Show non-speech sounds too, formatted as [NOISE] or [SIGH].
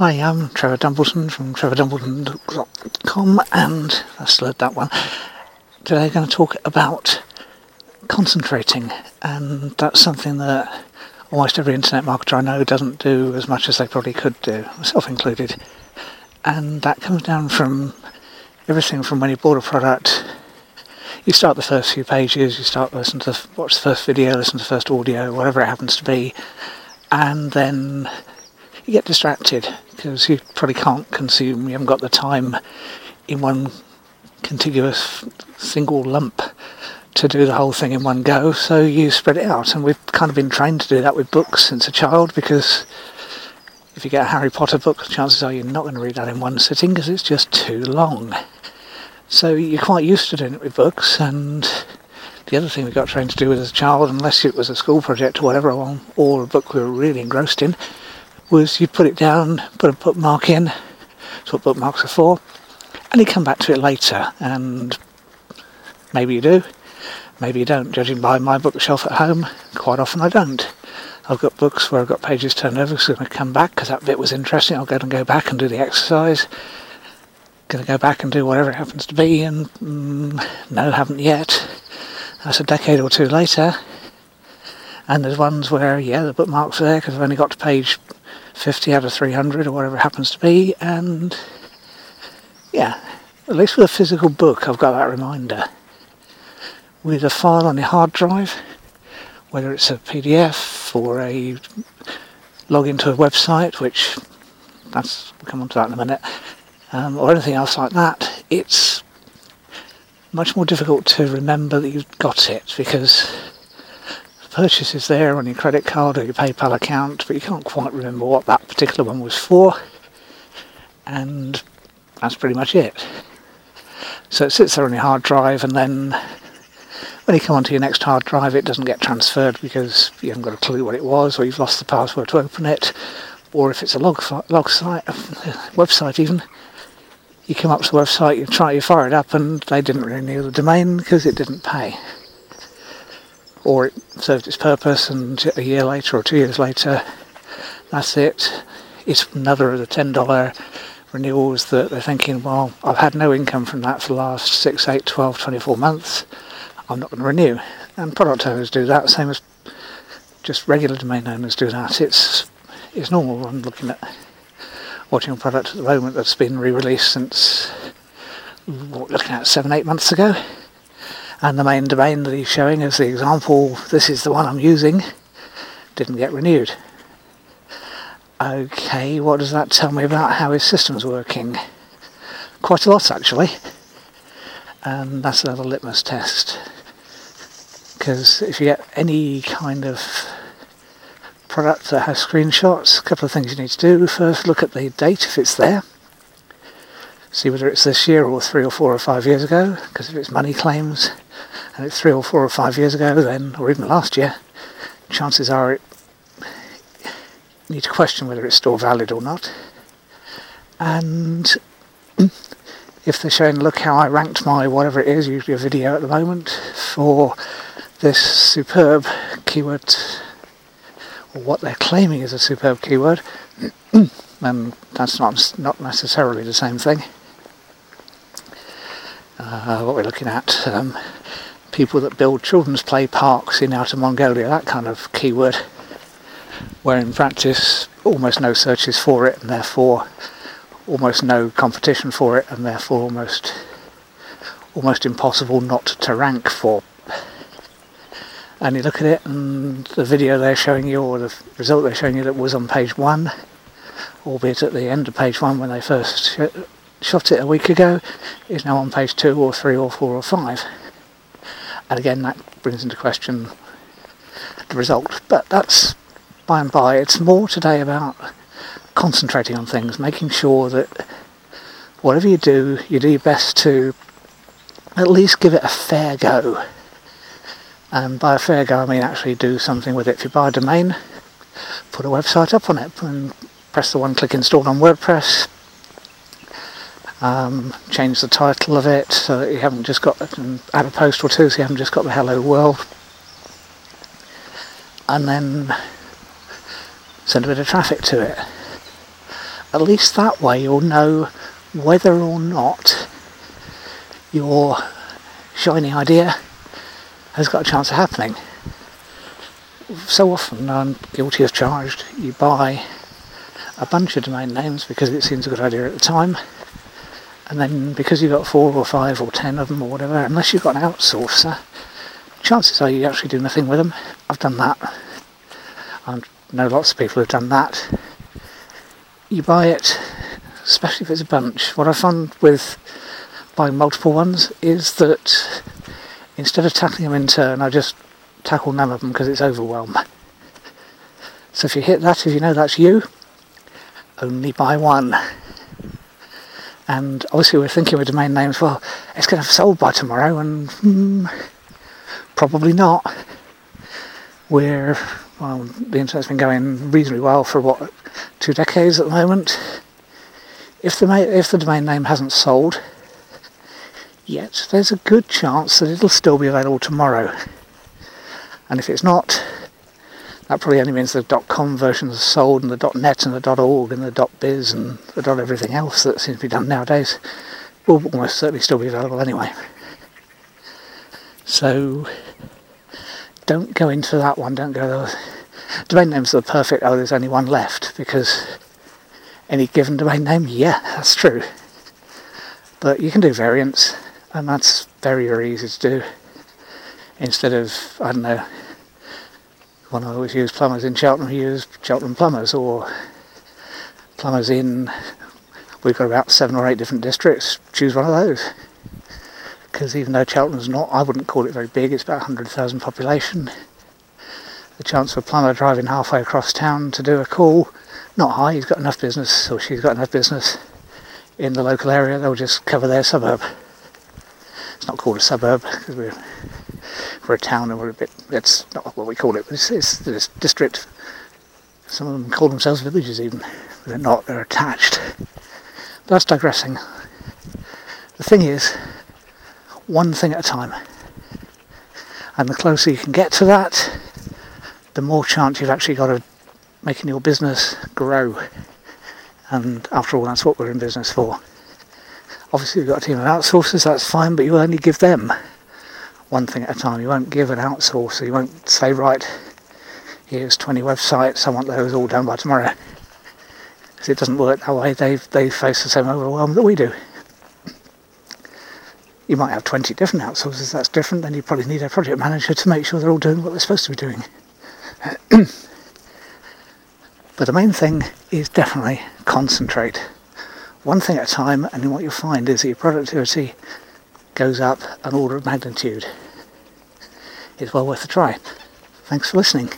Hi, I'm Trevor Dumbleton from trevordumbleton.com and I slurred that one. Today I'm going to talk about concentrating and that's something that almost every internet marketer I know doesn't do as much as they probably could do, myself included. And that comes down from everything from when you bought a product, you start the first few pages, you start listen to the, watch the first video, listen to the first audio, whatever it happens to be, and then you get distracted because you probably can't consume, you haven't got the time in one contiguous single lump to do the whole thing in one go, so you spread it out. And we've kind of been trained to do that with books since a child because if you get a Harry Potter book, chances are you're not going to read that in one sitting because it's just too long. So you're quite used to doing it with books, and the other thing we got trained to do as a child, unless it was a school project or whatever, or a book we were really engrossed in, was you'd put it down, put a bookmark in, that's what bookmarks are for, and you come back to it later, and maybe you do, maybe you don't. Judging by my bookshelf at home, quite often I don't. I've got books where I've got pages turned over, so I'm going to come back because that bit was interesting. I'll go and go back and do the exercise. Going to go back and do whatever it happens to be, and mm, no, haven't yet. That's a decade or two later. And there's ones where, yeah, the bookmarks are there because I've only got to page 50 out of 300 or whatever it happens to be, and yeah, at least with a physical book, I've got that reminder. With a file on your hard drive, whether it's a PDF or a login to a website, which that's we'll come on to that in a minute, um, or anything else like that, it's much more difficult to remember that you've got it because purchase is there on your credit card or your PayPal account, but you can't quite remember what that particular one was for, and that's pretty much it. So it sits there on your hard drive, and then when you come onto your next hard drive, it doesn't get transferred because you haven't got a clue what it was, or you've lost the password to open it, or if it's a log, log site, [LAUGHS] website even, you come up to the website, you try, you fire it up, and they didn't renew the domain because it didn't pay or it served its purpose and a year later or two years later that's it. It's another of the $10 renewals that they're thinking well I've had no income from that for the last 6, 8, 12, 24 months. I'm not going to renew. And product owners do that same as just regular domain owners do that. It's it's normal. I'm looking at watching a product at the moment that's been re-released since what, looking at seven eight months ago and the main domain that he's showing as the example, this is the one I'm using, didn't get renewed. Okay, what does that tell me about how his system's working? Quite a lot actually. And that's another litmus test. Because if you get any kind of product that has screenshots, a couple of things you need to do. First, look at the date if it's there see whether it's this year or three or four or five years ago, because if it's money claims and it's three or four or five years ago, then, or even last year, chances are it you need to question whether it's still valid or not. And if they're showing, look how I ranked my whatever it is, usually a video at the moment, for this superb keyword, or what they're claiming is a superb keyword, [CLEARS THROAT] then that's not, not necessarily the same thing uh, what we're looking at, um, people that build children's play parks in outer Mongolia, that kind of keyword, where in practice almost no searches for it and therefore almost no competition for it and therefore almost almost impossible not to rank for. And you look at it and the video they're showing you or the result they're showing you that was on page one, albeit at the end of page one when they first shot it a week ago is now on page two or three or four or five. And again, that brings into question the result. But that's by and by. It's more today about concentrating on things, making sure that whatever you do, you do your best to at least give it a fair go. And by a fair go, I mean actually do something with it. If you buy a domain, put a website up on it and press the one click install on WordPress, um, change the title of it so that you haven't just got add a post or two so you haven't just got the hello world and then send a bit of traffic to it at least that way you'll know whether or not your shiny idea has got a chance of happening. So often I'm guilty as charged. You buy a bunch of domain names because it seems a good idea at the time, and then because you've got four or five or ten of them or whatever, unless you've got an outsourcer, chances are you actually do nothing with them. I've done that. I know lots of people who've done that. You buy it, especially if it's a bunch. What I found with buying multiple ones is that instead of tackling them in turn, I just tackle none of them because it's overwhelm. So if you hit that, if you know that's you, only buy one. And obviously we're thinking with domain names, well, it's going to have sold by tomorrow, and hmm, probably not. We're, well, the internet's been going reasonably well for what, two decades at the moment. If the, if the domain name hasn't sold yet, there's a good chance that it'll still be available tomorrow. And if it's not, that probably only means the .com versions are sold and the .net and the .org and the .biz and the .everything else that seems to be done nowadays will almost certainly still be available anyway. So don't go into that one. Don't go. Those. Domain names are perfect. Oh, there's only one left because any given domain name. Yeah, that's true. But you can do variants, and that's very very easy to do. Instead of I don't know when I always use plumbers in Cheltenham, we use Cheltenham plumbers or plumbers in. We've got about seven or eight different districts. Choose one of those. Because even though Cheltenham's not, I wouldn't call it very big. It's about 100,000 population. The chance of a plumber driving halfway across town to do a call, not high. He's got enough business, or she's got enough business in the local area. They'll just cover their suburb. It's not called a suburb because we're for a town, we're a bit. That's not what we call it, but it's, it's this district. Some of them call themselves villages, even. But they're not. They're attached. That's digressing. The thing is, one thing at a time. And the closer you can get to that, the more chance you've actually got of making your business grow. And after all, that's what we're in business for. Obviously, you've got a team of outsourcers, that's fine, but you only give them one thing at a time. You won't give an outsourcer, you won't say, right, here's 20 websites, I want those all done by tomorrow. Because it doesn't work that way. They, they face the same overwhelm that we do. You might have 20 different outsourcers, that's different, then you probably need a project manager to make sure they're all doing what they're supposed to be doing. [CLEARS THROAT] but the main thing is definitely concentrate. One thing at a time, and what you'll find is that your productivity goes up an order of magnitude. It's well worth a try. Thanks for listening.